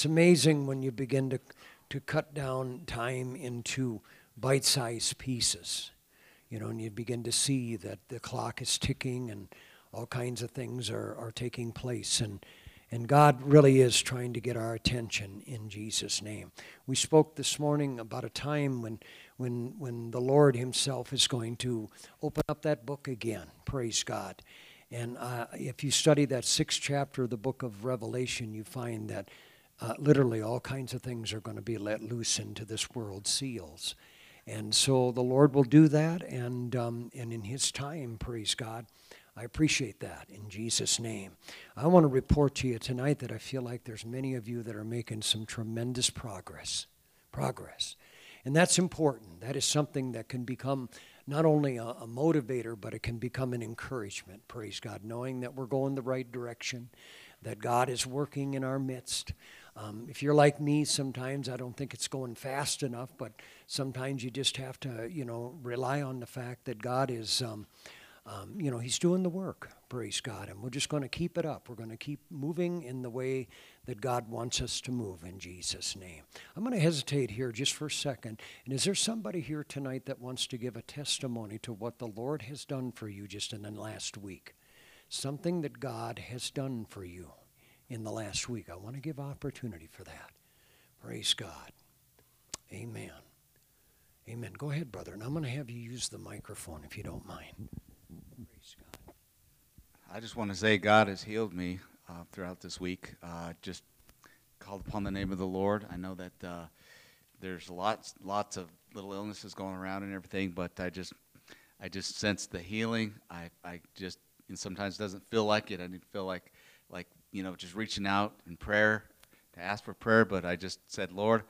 It's amazing when you begin to, to cut down time into bite sized pieces, you know, and you begin to see that the clock is ticking and all kinds of things are, are taking place. And, and God really is trying to get our attention in Jesus' name. We spoke this morning about a time when, when, when the Lord Himself is going to open up that book again. Praise God. And uh, if you study that sixth chapter of the book of Revelation, you find that uh, literally all kinds of things are going to be let loose into this world seals. And so the Lord will do that, and, um, and in His time, praise God. I appreciate that in Jesus' name. I want to report to you tonight that I feel like there's many of you that are making some tremendous progress. Progress. And that's important. That is something that can become not only a, a, motivator, but it can become an encouragement, praise God, knowing that we're going the right direction, that God is working in our midst. Um, if you're like me, sometimes I don't think it's going fast enough, but sometimes you just have to, you know, rely on the fact that God is. Um, um, you know, he's doing the work, praise God. And we're just going to keep it up. We're going to keep moving in the way that God wants us to move in Jesus' name. I'm going to hesitate here just for a second. And is there somebody here tonight that wants to give a testimony to what the Lord has done for you just in the last week? Something that God has done for you in the last week. I want to give opportunity for that. Praise God. Amen. Amen. Go ahead, brother. And I'm going to have you use the microphone if you don't mind. Praise God. I just want to say God has healed me uh, throughout this week. Uh, just called upon the name of the Lord. I know that uh, there's lots, lots of little illnesses going around and everything, but I just, I just sense the healing. I, I just, and sometimes it doesn't feel like it. I didn't feel like you know, just reaching out in prayer to ask for prayer, but I just said, Lord,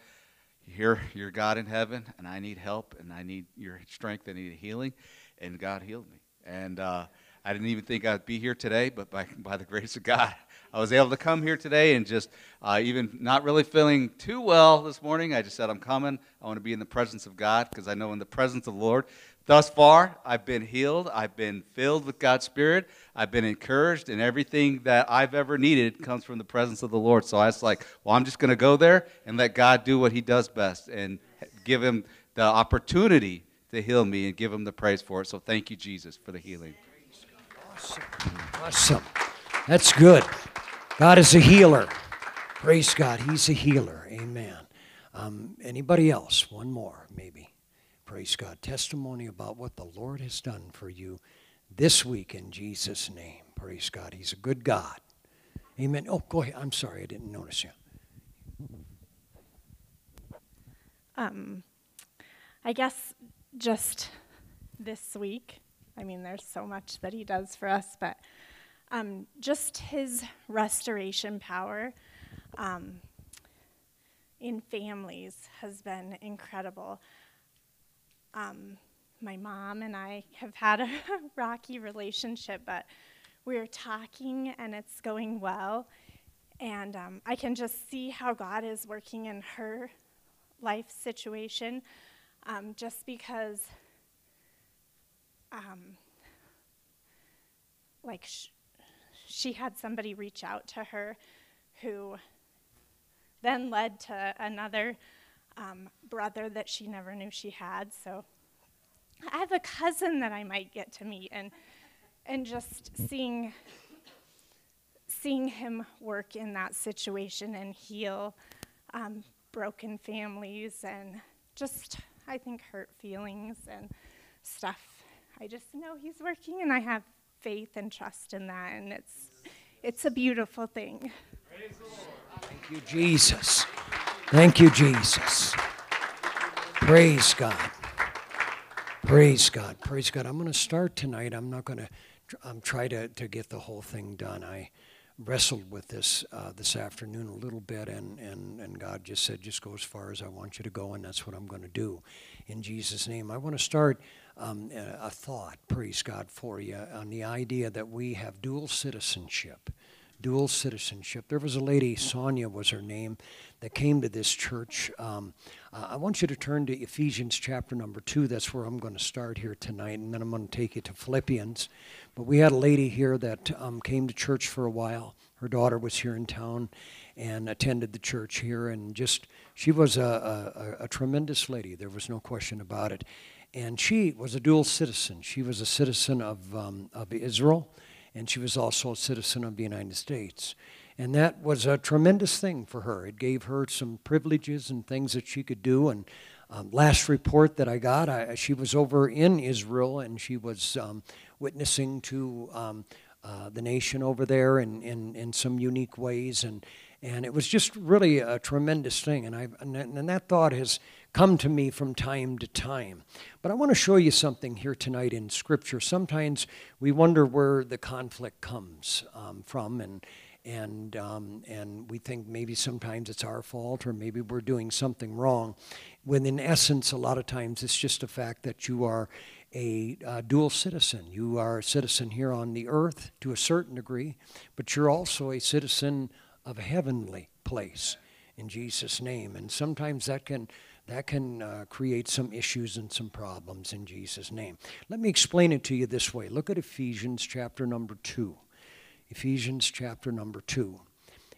here you're God in heaven, and I need help, and I need your strength. I need healing, and God healed me. And uh, I didn't even think I'd be here today, but by, by the grace of God, I was able to come here today and just uh, even not really feeling too well this morning. I just said, I'm coming. I want to be in the presence of God because I know in the presence of the Lord, thus far, I've been healed. I've been filled with God's Spirit. I've been encouraged, and everything that I've ever needed comes from the presence of the Lord. So I was like, well, I'm just going to go there and let God do what He does best and give Him the opportunity to heal me and give Him the praise for it. So thank you, Jesus, for the healing. Awesome. Awesome. That's good. God is a healer. Praise God. He's a healer. Amen. Um, anybody else? One more, maybe. Praise God. Testimony about what the Lord has done for you this week in Jesus' name. Praise God. He's a good God. Amen. Oh, go ahead. I'm sorry. I didn't notice you. Um, I guess just this week, I mean, there's so much that he does for us, but um, just his restoration power um, in families has been incredible. Um, my mom and I have had a rocky relationship, but we're talking and it's going well. And um, I can just see how God is working in her life situation um, just because um, like sh- she had somebody reach out to her who then led to another um, brother that she never knew she had. So I have a cousin that I might get to meet, and and just seeing seeing him work in that situation and heal um, broken families and just I think hurt feelings and stuff I just know He's working, and I have faith and trust in that, and it's it's a beautiful thing. Thank you, Jesus. Thank you, Jesus. Praise God. Praise God. Praise God. I'm going to start tonight. I'm not going to um, try to, to get the whole thing done. I wrestled with this uh, this afternoon a little bit, and, and, and God just said, just go as far as I want you to go, and that's what I'm going to do. In Jesus' name. I want to start um, a thought, praise God for you, on the idea that we have dual citizenship. Dual citizenship. There was a lady, Sonia was her name, that came to this church. Um, uh, I want you to turn to Ephesians chapter number two. That's where I'm going to start here tonight, and then I'm going to take you to Philippians. But we had a lady here that um, came to church for a while. Her daughter was here in town, and attended the church here. And just, she was a, a, a tremendous lady. There was no question about it. And she was a dual citizen. She was a citizen of, um, of Israel, and she was also a citizen of the United States. And that was a tremendous thing for her. It gave her some privileges and things that she could do. And um, last report that I got, I, she was over in Israel and she was um, witnessing to um, uh, the nation over there in, in, in some unique ways. And, and it was just really a tremendous thing. And, I, and that thought has come to me from time to time. But I want to show you something here tonight in Scripture. Sometimes we wonder where the conflict comes um, from, and and um, and we think maybe sometimes it's our fault or maybe we're doing something wrong. When in essence, a lot of times it's just a fact that you are a uh, dual citizen. You are a citizen here on the earth to a certain degree, but you're also a citizen of a heavenly place in Jesus' name. And sometimes that can that can uh, create some issues and some problems in Jesus' name. Let me explain it to you this way. Look at Ephesians chapter number 2. Ephesians chapter number 2.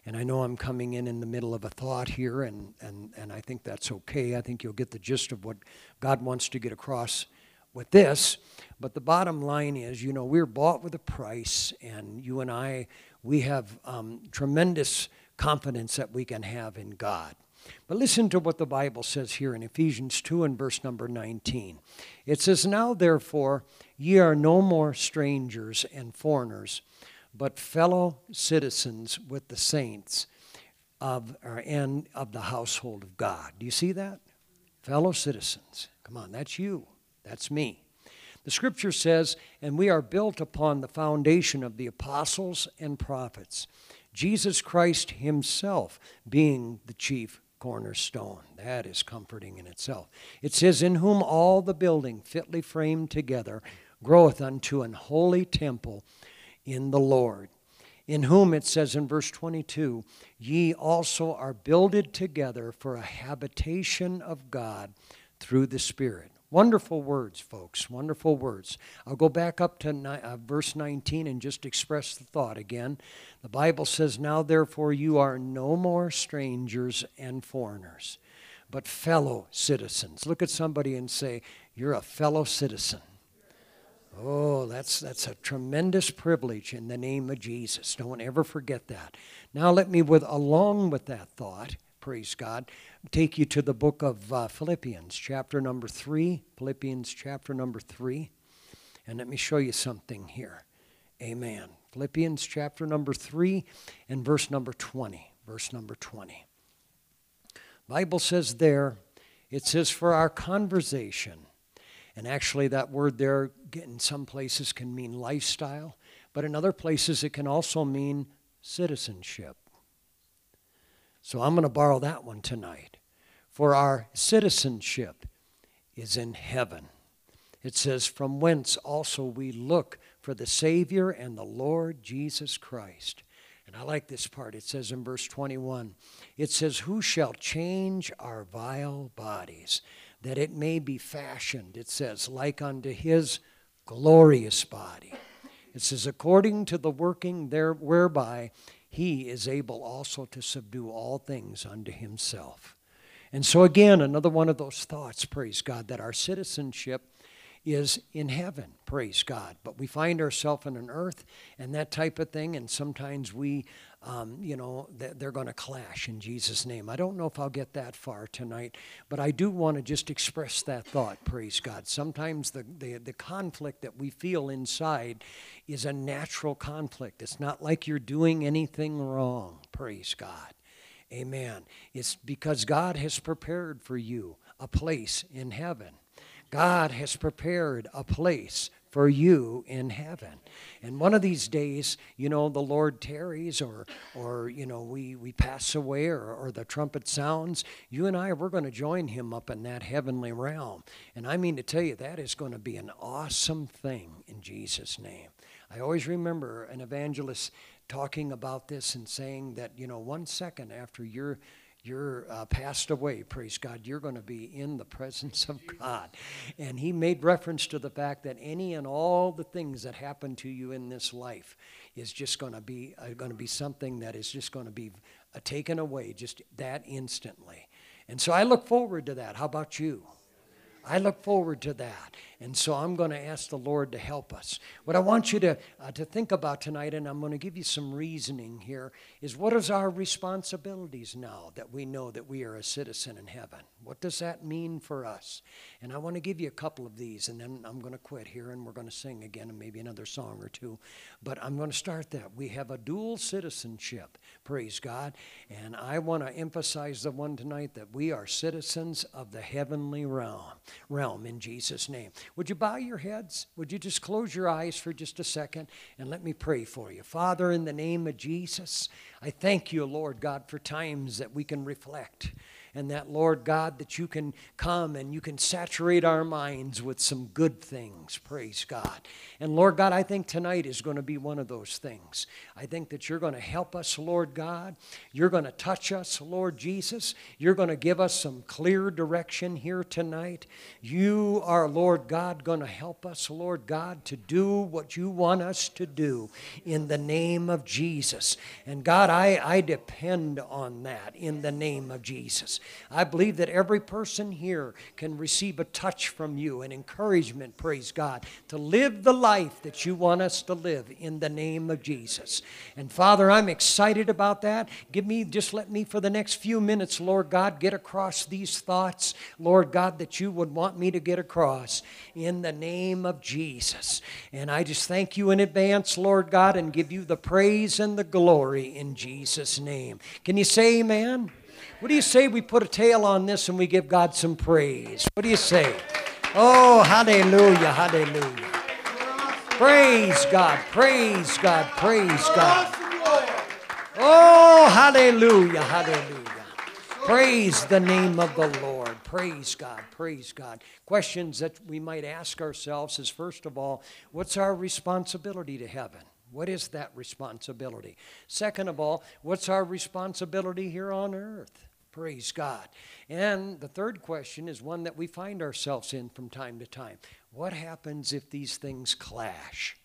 And I know I'm coming in in the middle of a thought here, and, and, and I think that's okay. I think you'll get the gist of what God wants to get across with this. But the bottom line is, you know, we're bought with a price, and you and I, we have um, tremendous confidence that we can have in God. But listen to what the Bible says here in Ephesians 2 and verse number 19. It says, Now therefore ye are no more strangers and foreigners, but fellow citizens with the saints of, and of the household of God. Do you see that? Fellow citizens. Come on, that's you. That's me. The scripture says, And we are built upon the foundation of the apostles and prophets, Jesus Christ Himself being the chief cornerstone. That is comforting in itself. It says, In whom all the building fitly framed together groweth unto an holy temple in the Lord. In whom it says in verse 22, Ye also are builded together for a habitation of God through the Spirit. Wonderful words, folks. Wonderful words. I'll go back up to ni- uh, verse 19 and just express the thought again. The Bible says, Now therefore you are no more strangers and foreigners, but fellow citizens. Look at somebody and say, You're a fellow citizen. Oh, that's, that's a tremendous privilege in the name of Jesus. Don't ever forget that. Now, let me, with along with that thought, praise God, take you to the book of uh, Philippians, chapter number 3. Philippians, chapter number 3. And let me show you something here. Amen. Philippians, chapter number 3, and verse number 20. Verse number 20. Bible says there, it says, for our conversation. And actually, that word there in some places can mean lifestyle, but in other places it can also mean citizenship. So I'm going to borrow that one tonight. For our citizenship is in heaven. It says, From whence also we look for the Savior and the Lord Jesus Christ. And I like this part. It says in verse 21 it says, Who shall change our vile bodies, that it may be fashioned, it says, like unto his glorious body. It says, according to the working there whereby he is able also to subdue all things unto himself. And so, again, another one of those thoughts, praise God, that our citizenship is in heaven, praise God. But we find ourselves in an earth and that type of thing, and sometimes we, um, you know, they're going to clash in Jesus' name. I don't know if I'll get that far tonight, but I do want to just express that thought, praise God. Sometimes the, the, the conflict that we feel inside is a natural conflict. It's not like you're doing anything wrong, praise God. Amen. It's because God has prepared for you a place in heaven. God has prepared a place for you in heaven. And one of these days, you know, the Lord tarries or, or you know, we, we pass away or, or the trumpet sounds, you and I, we're going to join him up in that heavenly realm. And I mean to tell you, that is going to be an awesome thing in Jesus' name. I always remember an evangelist talking about this and saying that, you know, one second after you're you're uh, passed away, praise God, you're going to be in the presence of God. And he made reference to the fact that any and all the things that happen to you in this life is just going to be uh, going to be something that is just going to be uh, taken away just that instantly. And so I look forward to that. How about you? I look forward to that. And so I'm going to ask the Lord to help us. What I want you to, uh, to think about tonight, and I'm going to give you some reasoning here, is what is our responsibilities now that we know that we are a citizen in heaven? What does that mean for us? And I want to give you a couple of these, and then I'm going to quit here and we're going to sing again and maybe another song or two. But I'm going to start that. We have a dual citizenship, praise God. And I want to emphasize the one tonight that we are citizens of the heavenly realm, realm in Jesus' name. Would you bow your heads? Would you just close your eyes for just a second and let me pray for you? Father, in the name of Jesus, I thank you, Lord God, for times that we can reflect and that, Lord God, that you can come and you can saturate our minds with some good things. Praise God. And Lord God, I think tonight is going to be one of those things. I think that you're going to help us, Lord God. You're going to touch us, Lord Jesus. You're going to give us some clear direction here tonight. You are, Lord God, going to help us, Lord God, to do what you want us to do in the name of Jesus. And God, I, I depend on that in the name of Jesus. I believe that every person here can receive a touch from you, an encouragement, praise God, to live the life that you want us to live in the name of Jesus. And Father, I'm excited about that. Give me, just let me for the next few minutes, Lord God, get across these thoughts, Lord God, that you would want me to get across in the name of Jesus. And I just thank you in advance, Lord God, and give you the praise and the glory in Jesus' name. Can you say amen? What do you say we put a tail on this and we give God some praise? What do you say? Oh, hallelujah, hallelujah. Praise God, praise God, praise God. Oh, hallelujah, hallelujah. Praise the name of the Lord. Praise God, praise God. Questions that we might ask ourselves is first of all, what's our responsibility to heaven? What is that responsibility? Second of all, what's our responsibility here on earth? Praise God. And the third question is one that we find ourselves in from time to time. What happens if these things clash?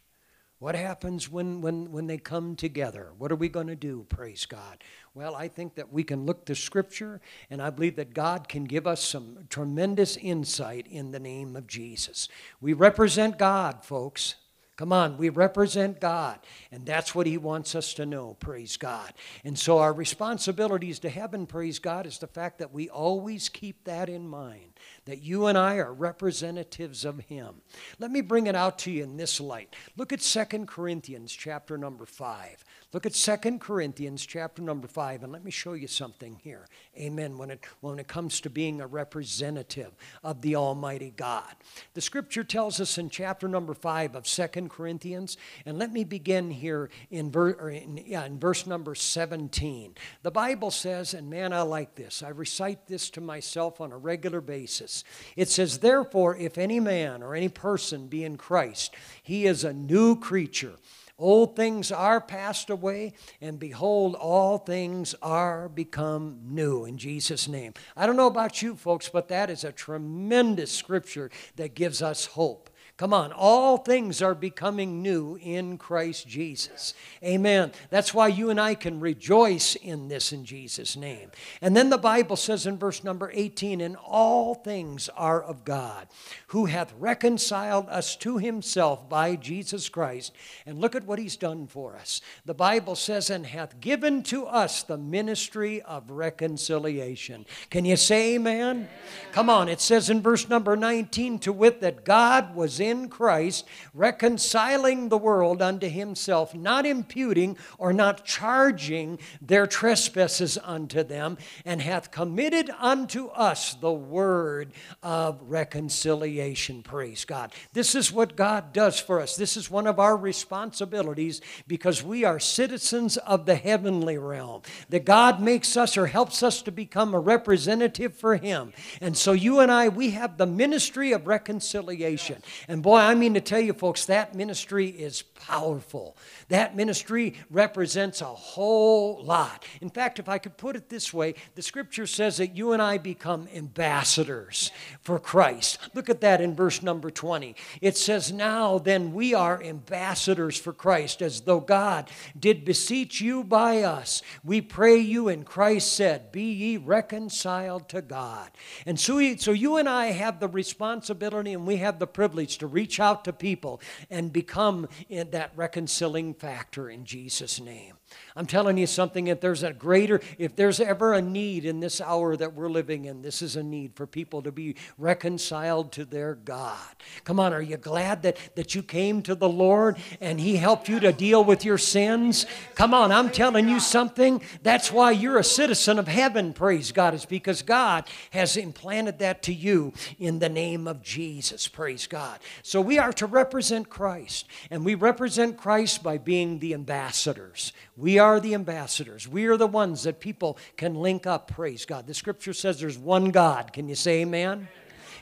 What happens when, when, when they come together? What are we going to do? Praise God. Well, I think that we can look to Scripture, and I believe that God can give us some tremendous insight in the name of Jesus. We represent God, folks. Come on, we represent God, and that's what He wants us to know, praise God. And so, our responsibilities to heaven, praise God, is the fact that we always keep that in mind that you and I are representatives of him. Let me bring it out to you in this light. Look at 2 Corinthians chapter number 5. Look at 2 Corinthians chapter number 5 and let me show you something here. Amen. When it when it comes to being a representative of the almighty God. The scripture tells us in chapter number 5 of 2 Corinthians and let me begin here in, ver, in, yeah, in verse number 17. The Bible says and man I like this. I recite this to myself on a regular basis. It says, Therefore, if any man or any person be in Christ, he is a new creature. Old things are passed away, and behold, all things are become new in Jesus' name. I don't know about you folks, but that is a tremendous scripture that gives us hope. Come on, all things are becoming new in Christ Jesus. Amen. That's why you and I can rejoice in this in Jesus' name. And then the Bible says in verse number 18, and all things are of God, who hath reconciled us to himself by Jesus Christ. And look at what he's done for us. The Bible says, and hath given to us the ministry of reconciliation. Can you say amen? Come on, it says in verse number 19, to wit, that God was in in Christ, reconciling the world unto himself, not imputing or not charging their trespasses unto them, and hath committed unto us the word of reconciliation. Praise God. This is what God does for us. This is one of our responsibilities because we are citizens of the heavenly realm. That God makes us or helps us to become a representative for Him. And so you and I, we have the ministry of reconciliation. And And boy, I mean to tell you, folks, that ministry is powerful. That ministry represents a whole lot. In fact, if I could put it this way, the scripture says that you and I become ambassadors for Christ. Look at that in verse number 20. It says, Now then, we are ambassadors for Christ, as though God did beseech you by us. We pray you, and Christ said, Be ye reconciled to God. And so, so you and I have the responsibility and we have the privilege to reach out to people and become that reconciling factor in Jesus' name. I'm telling you something, if there's a greater, if there's ever a need in this hour that we're living in, this is a need for people to be reconciled to their God. Come on, are you glad that, that you came to the Lord and He helped you to deal with your sins? Come on, I'm telling you something. That's why you're a citizen of heaven, praise God, is because God has implanted that to you in the name of Jesus, praise God. So we are to represent Christ, and we represent Christ by being the ambassadors. We are the ambassadors. We are the ones that people can link up, praise God. The scripture says there's one God. Can you say amen?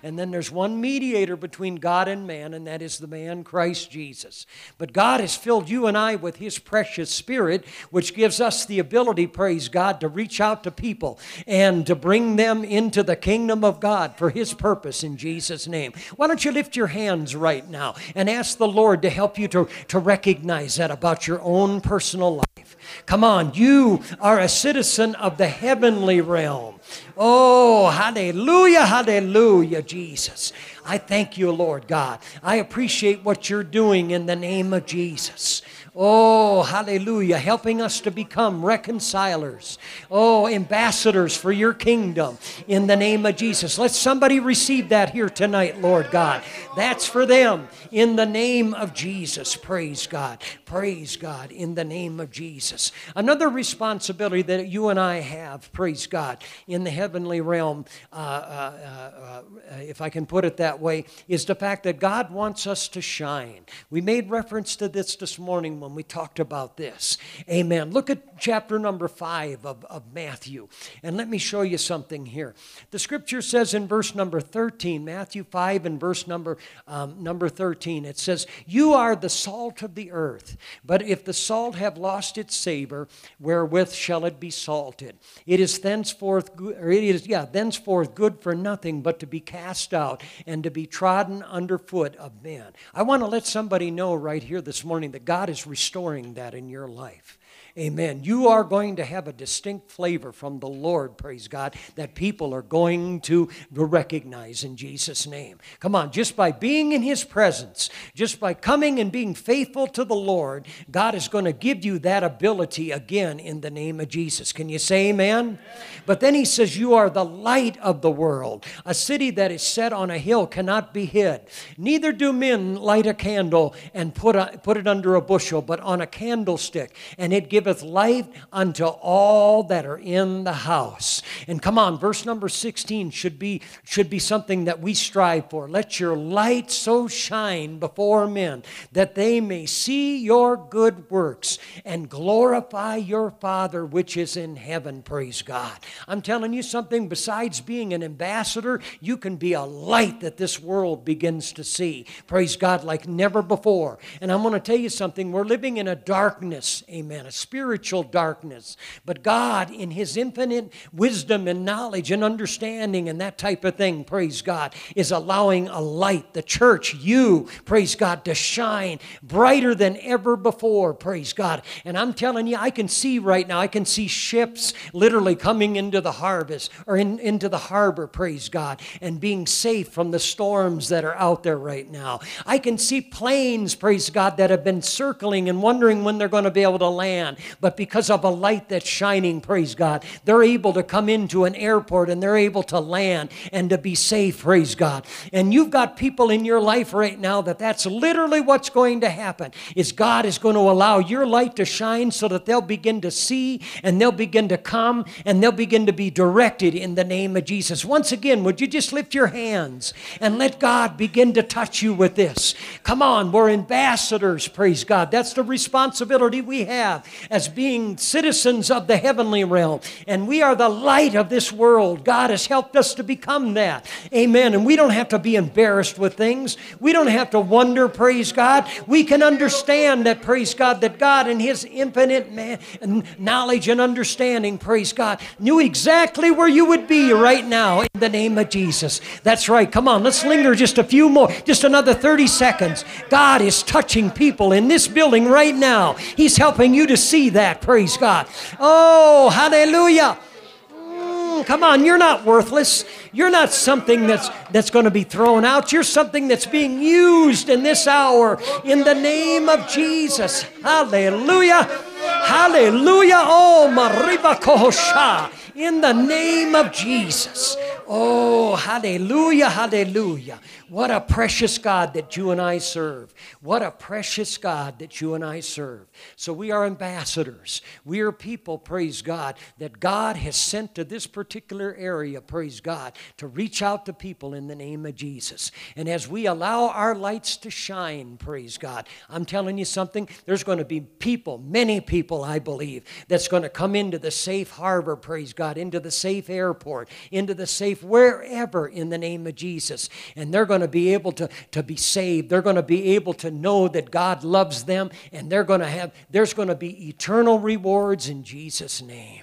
And then there's one mediator between God and man, and that is the man Christ Jesus. But God has filled you and I with His precious Spirit, which gives us the ability, praise God, to reach out to people and to bring them into the kingdom of God for His purpose in Jesus' name. Why don't you lift your hands right now and ask the Lord to help you to, to recognize that about your own personal life? Come on, you are a citizen of the heavenly realm. Oh, hallelujah, hallelujah, Jesus. I thank you, Lord God. I appreciate what you're doing in the name of Jesus. Oh, hallelujah. Helping us to become reconcilers. Oh, ambassadors for your kingdom in the name of Jesus. Let somebody receive that here tonight, Lord God. That's for them in the name of Jesus. Praise God. Praise God in the name of Jesus. Another responsibility that you and I have, praise God, in the heavenly realm, uh, uh, uh, if I can put it that way, is the fact that God wants us to shine. We made reference to this this morning when we talked about this. Amen. Look at chapter number five of, of Matthew. And let me show you something here. The scripture says in verse number 13, Matthew 5 and verse number, um, number 13, it says, You are the salt of the earth, but if the salt have lost its savor, wherewith shall it be salted? It is thenceforth, or it is, yeah, thenceforth good for nothing but to be cast out and to be trodden underfoot of men. I want to let somebody know right here this morning that God is restoring that in your life. Amen. You are going to have a distinct flavor from the Lord, praise God, that people are going to recognize in Jesus' name. Come on, just by being in His presence, just by coming and being faithful to the Lord, God is going to give you that ability again in the name of Jesus. Can you say amen? amen? But then He says, You are the light of the world. A city that is set on a hill cannot be hid. Neither do men light a candle and put, a, put it under a bushel, but on a candlestick, and it gives giveth light unto all that are in the house. And come on, verse number 16 should be, should be something that we strive for. Let your light so shine before men that they may see your good works and glorify your Father which is in heaven. Praise God. I'm telling you something, besides being an ambassador, you can be a light that this world begins to see. Praise God, like never before. And I'm going to tell you something, we're living in a darkness, amen, a spiritual darkness. But God, in His infinite wisdom and knowledge and understanding and that type of thing, praise God, is allowing a light, the church, you, praise God, to shine brighter than ever before, praise God. And I'm telling you, I can see right now, I can see ships literally coming into the harvest or in, into the harbor, praise God, and being safe from the storms that are out there right now. I can see planes, praise God, that have been circling and wondering when they're going to be able to land but because of a light that's shining, praise God, they're able to come into an airport and they're able to land and to be safe, praise God. And you've got people in your life right now that that's literally what's going to happen is God is going to allow your light to shine so that they'll begin to see and they'll begin to come and they'll begin to be directed in the name of Jesus. Once again, would you just lift your hands and let God begin to touch you with this? Come on, we're ambassadors, praise God. That's the responsibility we have as being citizens of the heavenly realm. And we are the light of this world. God has helped us to become that. Amen. And we don't have to be embarrassed with things. We don't have to wonder, praise God. We can understand that, praise God, that God in His infinite man, knowledge and understanding, praise God, knew exactly where you would be right now in the name of Jesus. That's right. Come on, let's linger just a few more, just another 30 seconds. God is touching people in this building right now. He's helping you to see that, praise God. Oh, hallelujah. Mm, come on, you're not worthless. You're not something that's that's going to be thrown out. You're something that's being used in this hour in the name of Jesus. Hallelujah. Hallelujah. Oh, Mariba Kohosha. In the name of Jesus. Oh, hallelujah, hallelujah. What a precious God that you and I serve. What a precious God that you and I serve. So we are ambassadors. We are people, praise God, that God has sent to this particular area, praise God, to reach out to people in the name of Jesus. And as we allow our lights to shine, praise God, I'm telling you something, there's going to be people, many people, I believe, that's going to come into the safe harbor, praise God, into the safe airport, into the safe wherever in the name of Jesus. And they're going going to be able to, to be saved. They're going to be able to know that God loves them, and they're going to have, there's going to be eternal rewards in Jesus' name.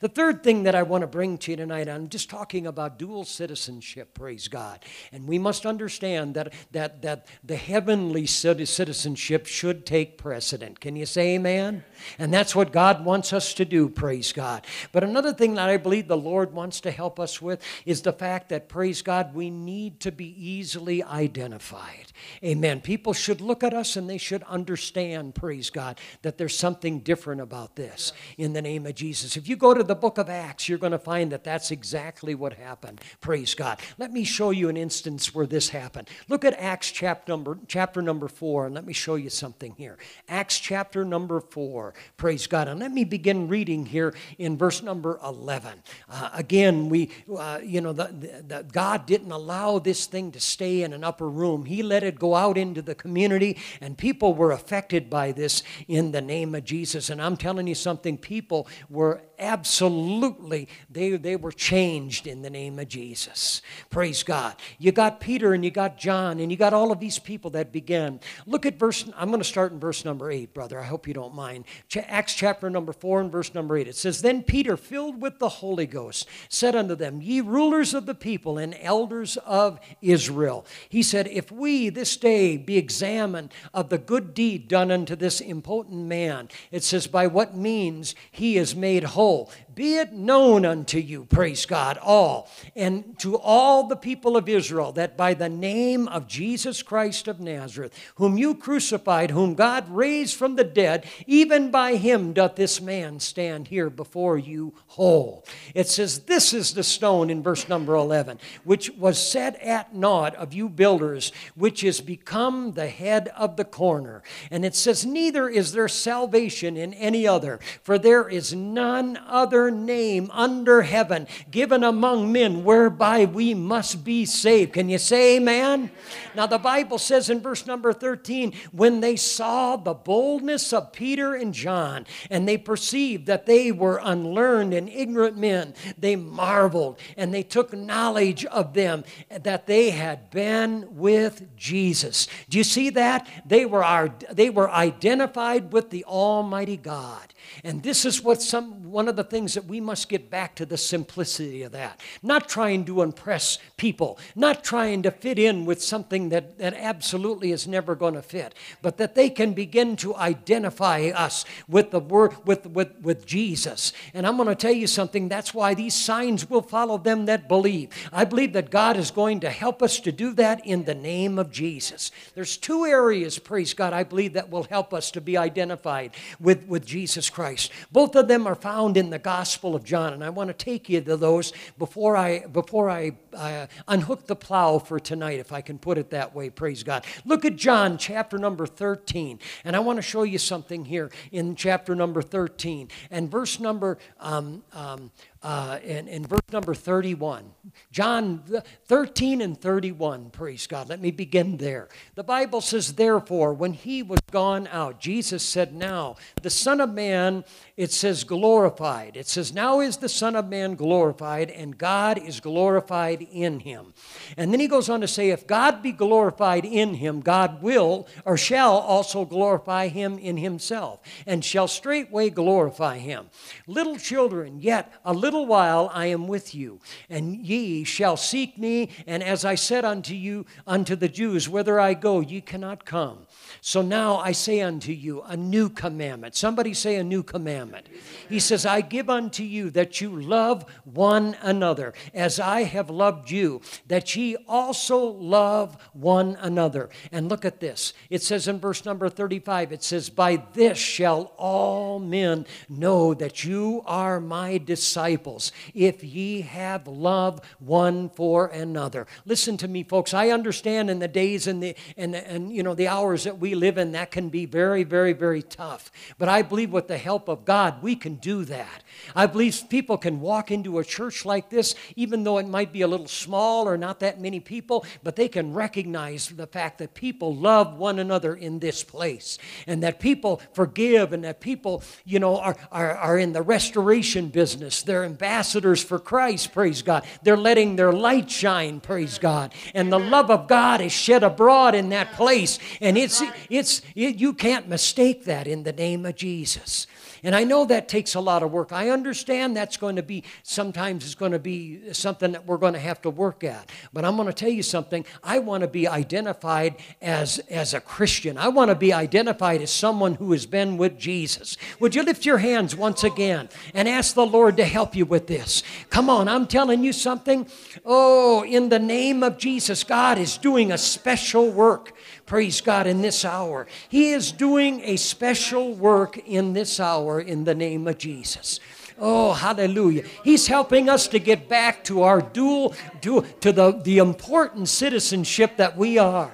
The third thing that I want to bring to you tonight, I'm just talking about dual citizenship, praise God. And we must understand that, that, that the heavenly citizenship should take precedent. Can you say amen? And that's what God wants us to do, praise God. But another thing that I believe the Lord wants to help us with is the fact that, praise God, we need to be easily identified. Amen. People should look at us and they should understand, praise God, that there's something different about this in the name of Jesus. If you go to the book of Acts, you're going to find that that's exactly what happened. Praise God. Let me show you an instance where this happened. Look at Acts chapter number, chapter number 4, and let me show you something here. Acts chapter number 4. Praise God. And let me begin reading here in verse number 11. Uh, again, we, uh, you know, the, the, the, God didn't allow this thing to stay in an upper room, He let it go out into the community, and people were affected by this in the name of Jesus. And I'm telling you something, people were absolutely, they, they were changed in the name of Jesus. Praise God. You got Peter and you got John and you got all of these people that began. Look at verse, I'm going to start in verse number 8, brother. I hope you don't mind. Acts chapter number 4 and verse number 8. It says, Then Peter, filled with the Holy Ghost, said unto them, Ye rulers of the people and elders of Israel. He said, If we this day be examined of the good deed done unto this impotent man, it says, By what means he is made whole whole. Be it known unto you, praise God, all, and to all the people of Israel, that by the name of Jesus Christ of Nazareth, whom you crucified, whom God raised from the dead, even by him doth this man stand here before you whole. It says, This is the stone in verse number 11, which was set at naught of you builders, which is become the head of the corner. And it says, Neither is there salvation in any other, for there is none other name under heaven given among men whereby we must be saved. Can you say amen? Now, the Bible says in verse number 13, when they saw the boldness of Peter and John, and they perceived that they were unlearned and ignorant men, they marveled and they took knowledge of them that they had been with Jesus. Do you see that? They were, our, they were identified with the Almighty God. And this is what some one of the things that we must get back to the simplicity of that. Not trying to impress people, not trying to fit in with something that, that absolutely is never going to fit, but that they can begin to identify us with the word with, with, with Jesus. And I'm going to tell you something, that's why these signs will follow them that believe. I believe that God is going to help us to do that in the name of Jesus. There's two areas, praise God, I believe that will help us to be identified with, with Jesus Christ. Both of them are found in the Gospel of John, and I want to take you to those before I before I uh, unhook the plow for tonight, if I can put it that way. Praise God. Look at John chapter number 13, and I want to show you something here in chapter number 13 and verse number um, um, uh, in, in verse number 31. John 13 and 31, praise God. Let me begin there. The Bible says, Therefore, when he was gone out, Jesus said, Now, the Son of Man, it says, glorified. It says, Now is the Son of Man glorified, and God is glorified in him. And then he goes on to say, If God be glorified in him, God will or shall also glorify him in himself, and shall straightway glorify him. Little children, yet a little little while I am with you, and ye shall seek me. And as I said unto you, unto the Jews, whither I go, ye cannot come. So now I say unto you a new commandment. Somebody say a new commandment. He says, I give unto you that you love one another as I have loved you, that ye also love one another. And look at this. It says in verse number 35, it says, By this shall all men know that you are my disciples if ye have love one for another. Listen to me, folks. I understand in the days and the and, and you know the hours that we live in, that can be very, very, very tough. But I believe with the help of God, we can do that. I believe people can walk into a church like this, even though it might be a little small or not that many people, but they can recognize the fact that people love one another in this place and that people forgive and that people, you know, are, are, are in the restoration business. They're ambassadors for Christ, praise God. They're letting their light shine, praise God. And the love of God is shed abroad in that place. And it's, it's, it, you can't mistake that in the name of Jesus. And I know that takes a lot of work. I understand that's going to be, sometimes it's going to be something that we're going to have to work at. But I'm going to tell you something. I want to be identified as, as a Christian. I want to be identified as someone who has been with Jesus. Would you lift your hands once again and ask the Lord to help you with this? Come on, I'm telling you something. Oh, in the name of Jesus, God is doing a special work praise God, in this hour. He is doing a special work in this hour in the name of Jesus. Oh, hallelujah. He's helping us to get back to our dual, to, to the, the important citizenship that we are.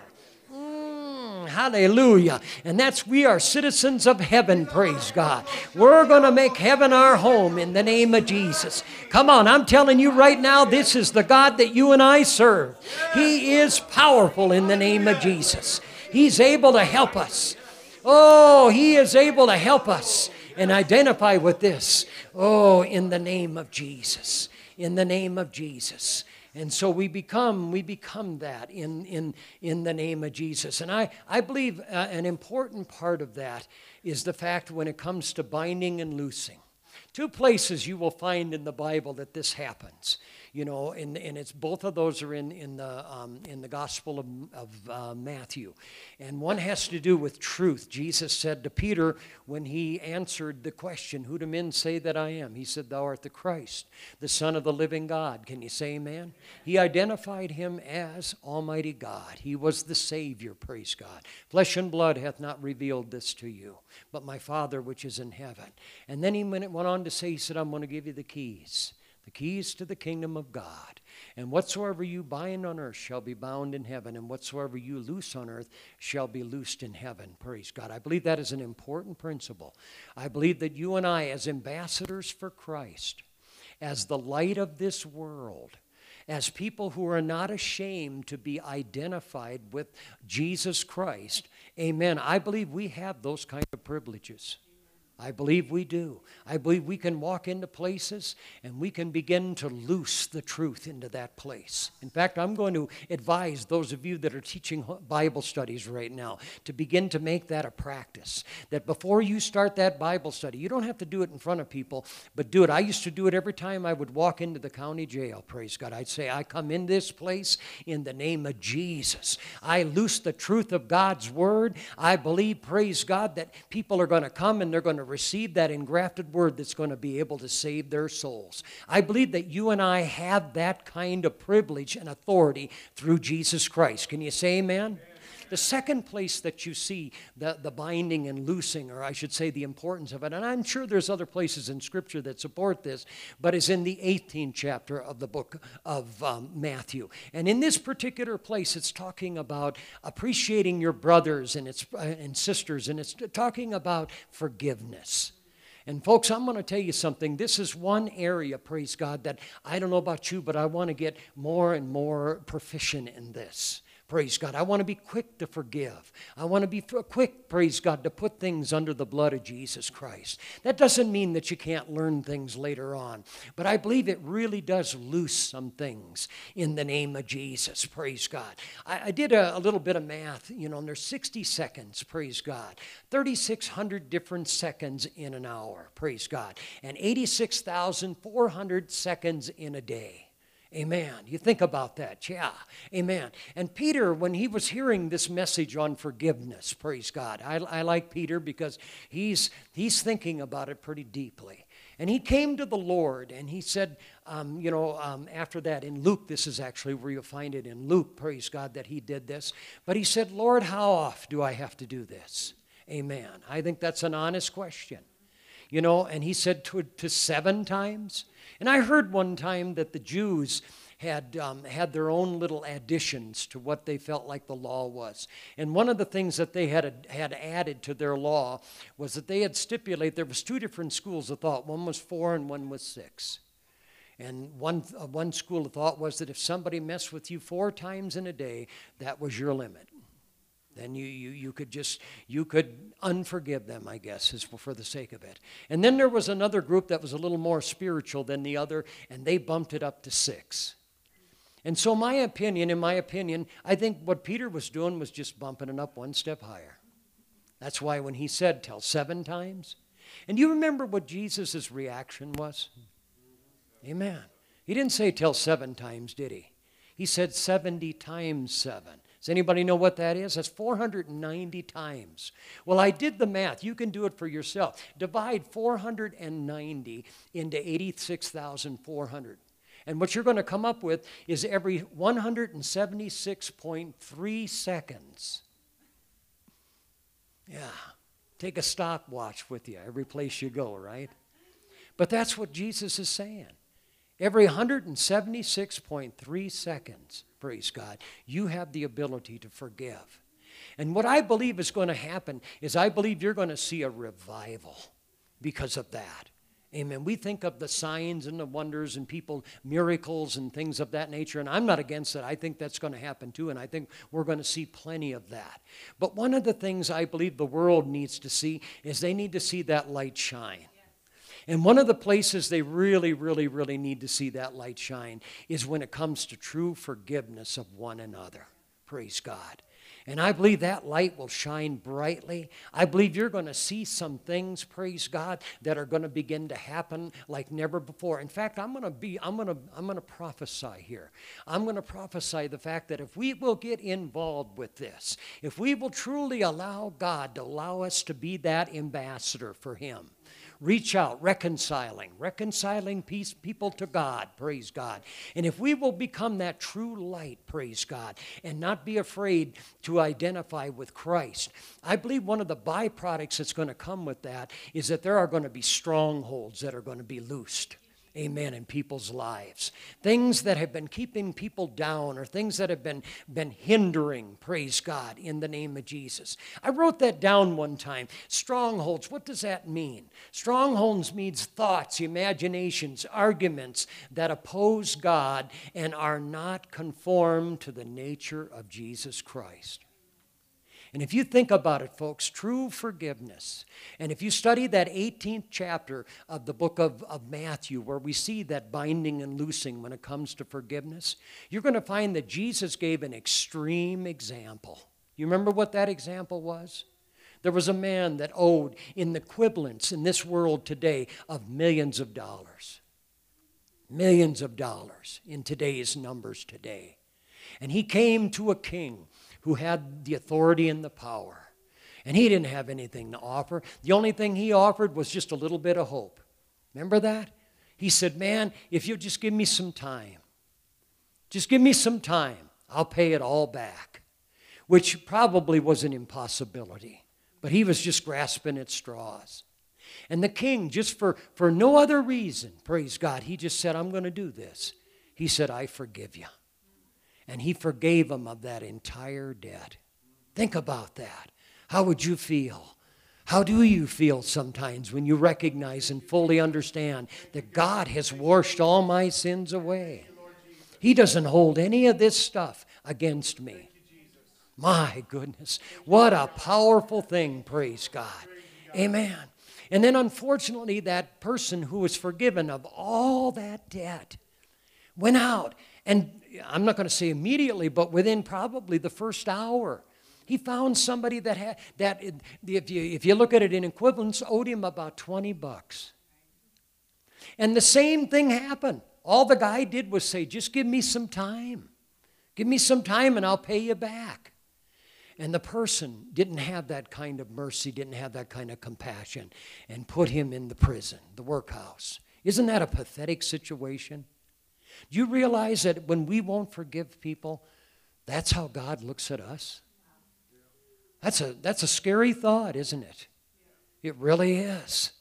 Mm, hallelujah. And that's we are citizens of heaven, praise God. We're going to make heaven our home in the name of Jesus. Come on, I'm telling you right now, this is the God that you and I serve. He is powerful in the name of Jesus. He's able to help us. Oh, He is able to help us and identify with this. Oh, in the name of Jesus. In the name of Jesus. And so we become we become that in in in the name of Jesus. And I I believe uh, an important part of that is the fact when it comes to binding and loosing. Two places you will find in the Bible that this happens you know, and, and it's both of those are in, in, the, um, in the Gospel of, of uh, Matthew. And one has to do with truth. Jesus said to Peter when he answered the question, Who do men say that I am? He said, Thou art the Christ, the Son of the living God. Can you say amen? He identified him as Almighty God. He was the Savior, praise God. Flesh and blood hath not revealed this to you, but my Father which is in heaven. And then he went on to say, He said, I'm going to give you the keys the keys to the kingdom of God. And whatsoever you bind on earth shall be bound in heaven, and whatsoever you loose on earth shall be loosed in heaven. Praise God. I believe that is an important principle. I believe that you and I, as ambassadors for Christ, as the light of this world, as people who are not ashamed to be identified with Jesus Christ, amen. I believe we have those kind of privileges. I believe we do. I believe we can walk into places and we can begin to loose the truth into that place. In fact, I'm going to advise those of you that are teaching Bible studies right now to begin to make that a practice. That before you start that Bible study, you don't have to do it in front of people, but do it. I used to do it every time I would walk into the county jail, praise God. I'd say, I come in this place in the name of Jesus. I loose the truth of God's word. I believe, praise God, that people are going to come and they're going to receive that engrafted word that's going to be able to save their souls. I believe that you and I have that kind of privilege and authority through Jesus Christ. Can you say amen? The second place that you see the, the binding and loosing, or I should say the importance of it, and I'm sure there's other places in Scripture that support this, but is in the 18th chapter of the book of um, Matthew. And in this particular place, it's talking about appreciating your brothers and, its, uh, and sisters, and it's talking about forgiveness. And folks, I'm going to tell you something. This is one area, praise God, that I don't know about you, but I want to get more and more proficient in this. Praise God. I want to be quick to forgive. I want to be quick, praise God, to put things under the blood of Jesus Christ. That doesn't mean that you can't learn things later on, but I believe it really does loose some things in the name of Jesus. Praise God. I, I did a, a, little bit of math, you know, and there's 60 seconds, praise God. 3,600 different seconds in an hour, praise God, and 86,400 seconds in a day. Amen. You think about that. Yeah. Amen. And Peter, when he was hearing this message on forgiveness, praise God. I, I like Peter because he's, he's thinking about it pretty deeply. And he came to the Lord and he said, um, you know, um, after that in Luke, this is actually where you'll find it in Luke, praise God that he did this. But he said, Lord, how oft do I have to do this? Amen. I think that's an honest question. You know, and he said to, to seven times. And I heard one time that the Jews had um, had their own little additions to what they felt like the law was. And one of the things that they had had added to their law was that they had stipulated there was two different schools of thought. One was four and one was six. And one, uh, one school of thought was that if somebody messed with you four times in a day, that was your limit then you, you, you could just you could unforgive them i guess is for the sake of it. And then there was another group that was a little more spiritual than the other and they bumped it up to six. And so my opinion in my opinion i think what peter was doing was just bumping it up one step higher. That's why when he said tell seven times and you remember what jesus' reaction was? Amen. He didn't say tell seven times did he? He said 70 times seven does anybody know what that is? That's 490 times. Well, I did the math. You can do it for yourself. Divide 490 into 86,400. And what you're going to come up with is every 176.3 seconds. Yeah. Take a stopwatch with you every place you go, right? But that's what Jesus is saying. Every 176.3 seconds, praise God, you have the ability to forgive. And what I believe is going to happen is I believe you're going to see a revival because of that. Amen. We think of the signs and the wonders and people, miracles and things of that nature, and I'm not against it. I think that's going to happen too, and I think we're going to see plenty of that. But one of the things I believe the world needs to see is they need to see that light shine. And one of the places they really, really, really need to see that light shine is when it comes to true forgiveness of one another. Praise God. And I believe that light will shine brightly. I believe you're going to see some things, praise God, that are going to begin to happen like never before. In fact, I'm going to be I'm going to I'm going to prophesy here. I'm going to prophesy the fact that if we will get involved with this, if we will truly allow God to allow us to be that ambassador for him, reach out, reconciling, reconciling peace, people to God, praise God. And if we will become that true light, praise God, and not be afraid to identify with Christ, I believe one of the byproducts that's going to come with that is that there are going to be strongholds that are going to be loosed amen, in people's lives. Things that have been keeping people down or things that have been, been hindering, praise God, in the name of Jesus. I wrote that down one time. Strongholds, what does that mean? Strongholds means thoughts, imaginations, arguments that oppose God and are not conformed to the nature of Jesus Christ. And if you think about it, folks, true forgiveness, and if you study that 18th chapter of the book of, of Matthew, where we see that binding and loosing when it comes to forgiveness, you're going to find that Jesus gave an extreme example. You remember what that example was? There was a man that owed in the equivalents in this world today of millions of dollars. Millions of dollars in today's numbers today. And he came to a king who had the authority and the power. And he didn't have anything to offer. The only thing he offered was just a little bit of hope. Remember that? He said, Man, if you'll just give me some time, just give me some time, I'll pay it all back. Which probably was an impossibility, but he was just grasping at straws. And the king, just for, for no other reason, praise God, he just said, I'm going to do this. He said, I forgive you and he forgave him of that entire debt. Think about that. How would you feel? How do you feel sometimes when you recognize and fully understand that God has washed all my sins away? He doesn't hold any of this stuff against me. My goodness, what a powerful thing, praise God. Amen. And then, unfortunately, that person who was forgiven of all that debt went out, and I'm not going to say immediately, but within probably the first hour, he found somebody that had that if you, if you look at it in equivalence, owed him about 20 bucks. And the same thing happened. All the guy did was say, just give me some time. Give me some time and I'll pay you back. And the person didn't have that kind of mercy, didn't have that kind of compassion, and put him in the prison, the workhouse. Isn't that a pathetic situation? Do you realize that when we won't forgive people, that's how God looks at us? That's a, that's a scary thought, isn't it? It really is.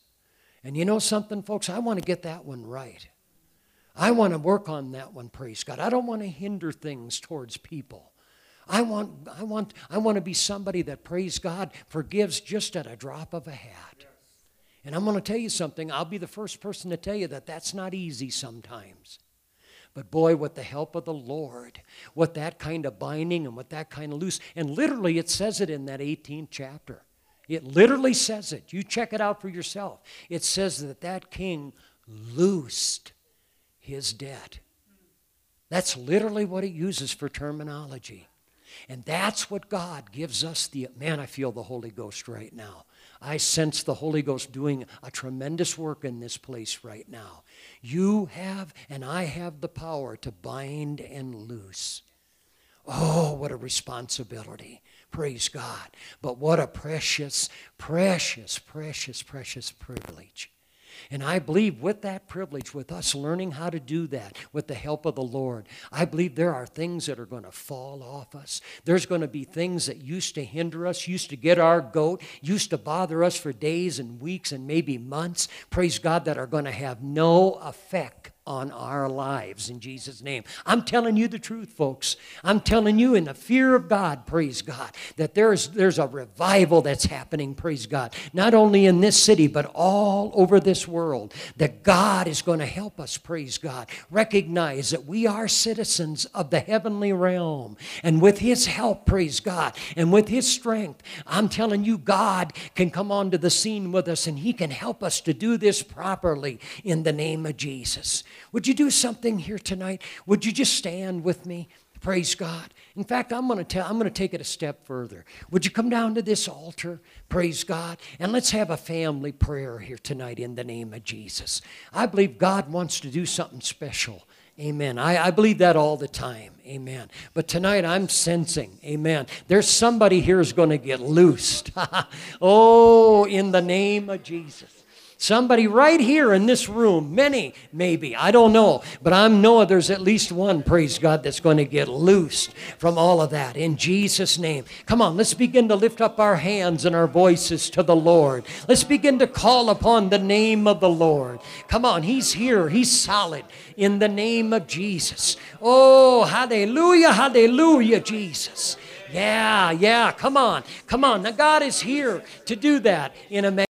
And you know something, folks? I want to get that one right. I want to work on that one, praise God. I don't want to hinder things towards people. I want, I want, I want to be somebody that, praise God, forgives just at a drop of a hat. And I'm going to tell you something. I'll be the first person to tell you that that's not easy sometimes. But boy, with the help of the Lord, with that kind of binding and with that kind of loose, and literally it says it in that 18th chapter. It literally says it. You check it out for yourself. It says that that king loosed his debt. That's literally what it uses for terminology. And that's what God gives us the man, I feel the Holy Ghost right now. I sense the Holy Ghost doing a tremendous work in this place right now. You have and I have the power to bind and loose. Oh, what a responsibility. Praise God. But what a precious, precious, precious, precious privilege. And I believe with that privilege, with us learning how to do that with the help of the Lord, I believe there are things that are going to fall off us. There's going to be things that used to hinder us, used to get our goat, used to bother us for days and weeks and maybe months, praise God, that are going to have no effect on our lives in Jesus' name. I'm telling you the truth, folks. I'm telling you in the fear of God, praise God, that there's, there's a revival that's happening, praise God, not only in this city, but all over this world. That God is going to help us, praise God, recognize that we are citizens of the heavenly realm. And with His help, praise God, and with His strength, I'm telling you, God can come onto the scene with us and He can help us to do this properly in the name of Jesus. Would you do something here tonight? Would you just stand with me? Praise God. In fact, I'm going to tell I'm going to take it a step further. Would you come down to this altar? Praise God. And let's have a family prayer here tonight in the name of Jesus. I believe God wants to do something special. Amen. I, I believe that all the time. Amen. But tonight I'm sensing, amen, there's somebody here is going to get loosed. oh, in the name of Jesus. Somebody right here in this room, many maybe, I don't know, but I know there's at least one, praise God, that's going to get loosed from all of that in Jesus' name. Come on, let's begin to lift up our hands and our voices to the Lord. Let's begin to call upon the name of the Lord. Come on, He's here, He's solid in the name of Jesus. Oh, hallelujah, hallelujah, Jesus. Yeah, yeah, come on, come on. Now, God is here to do that in a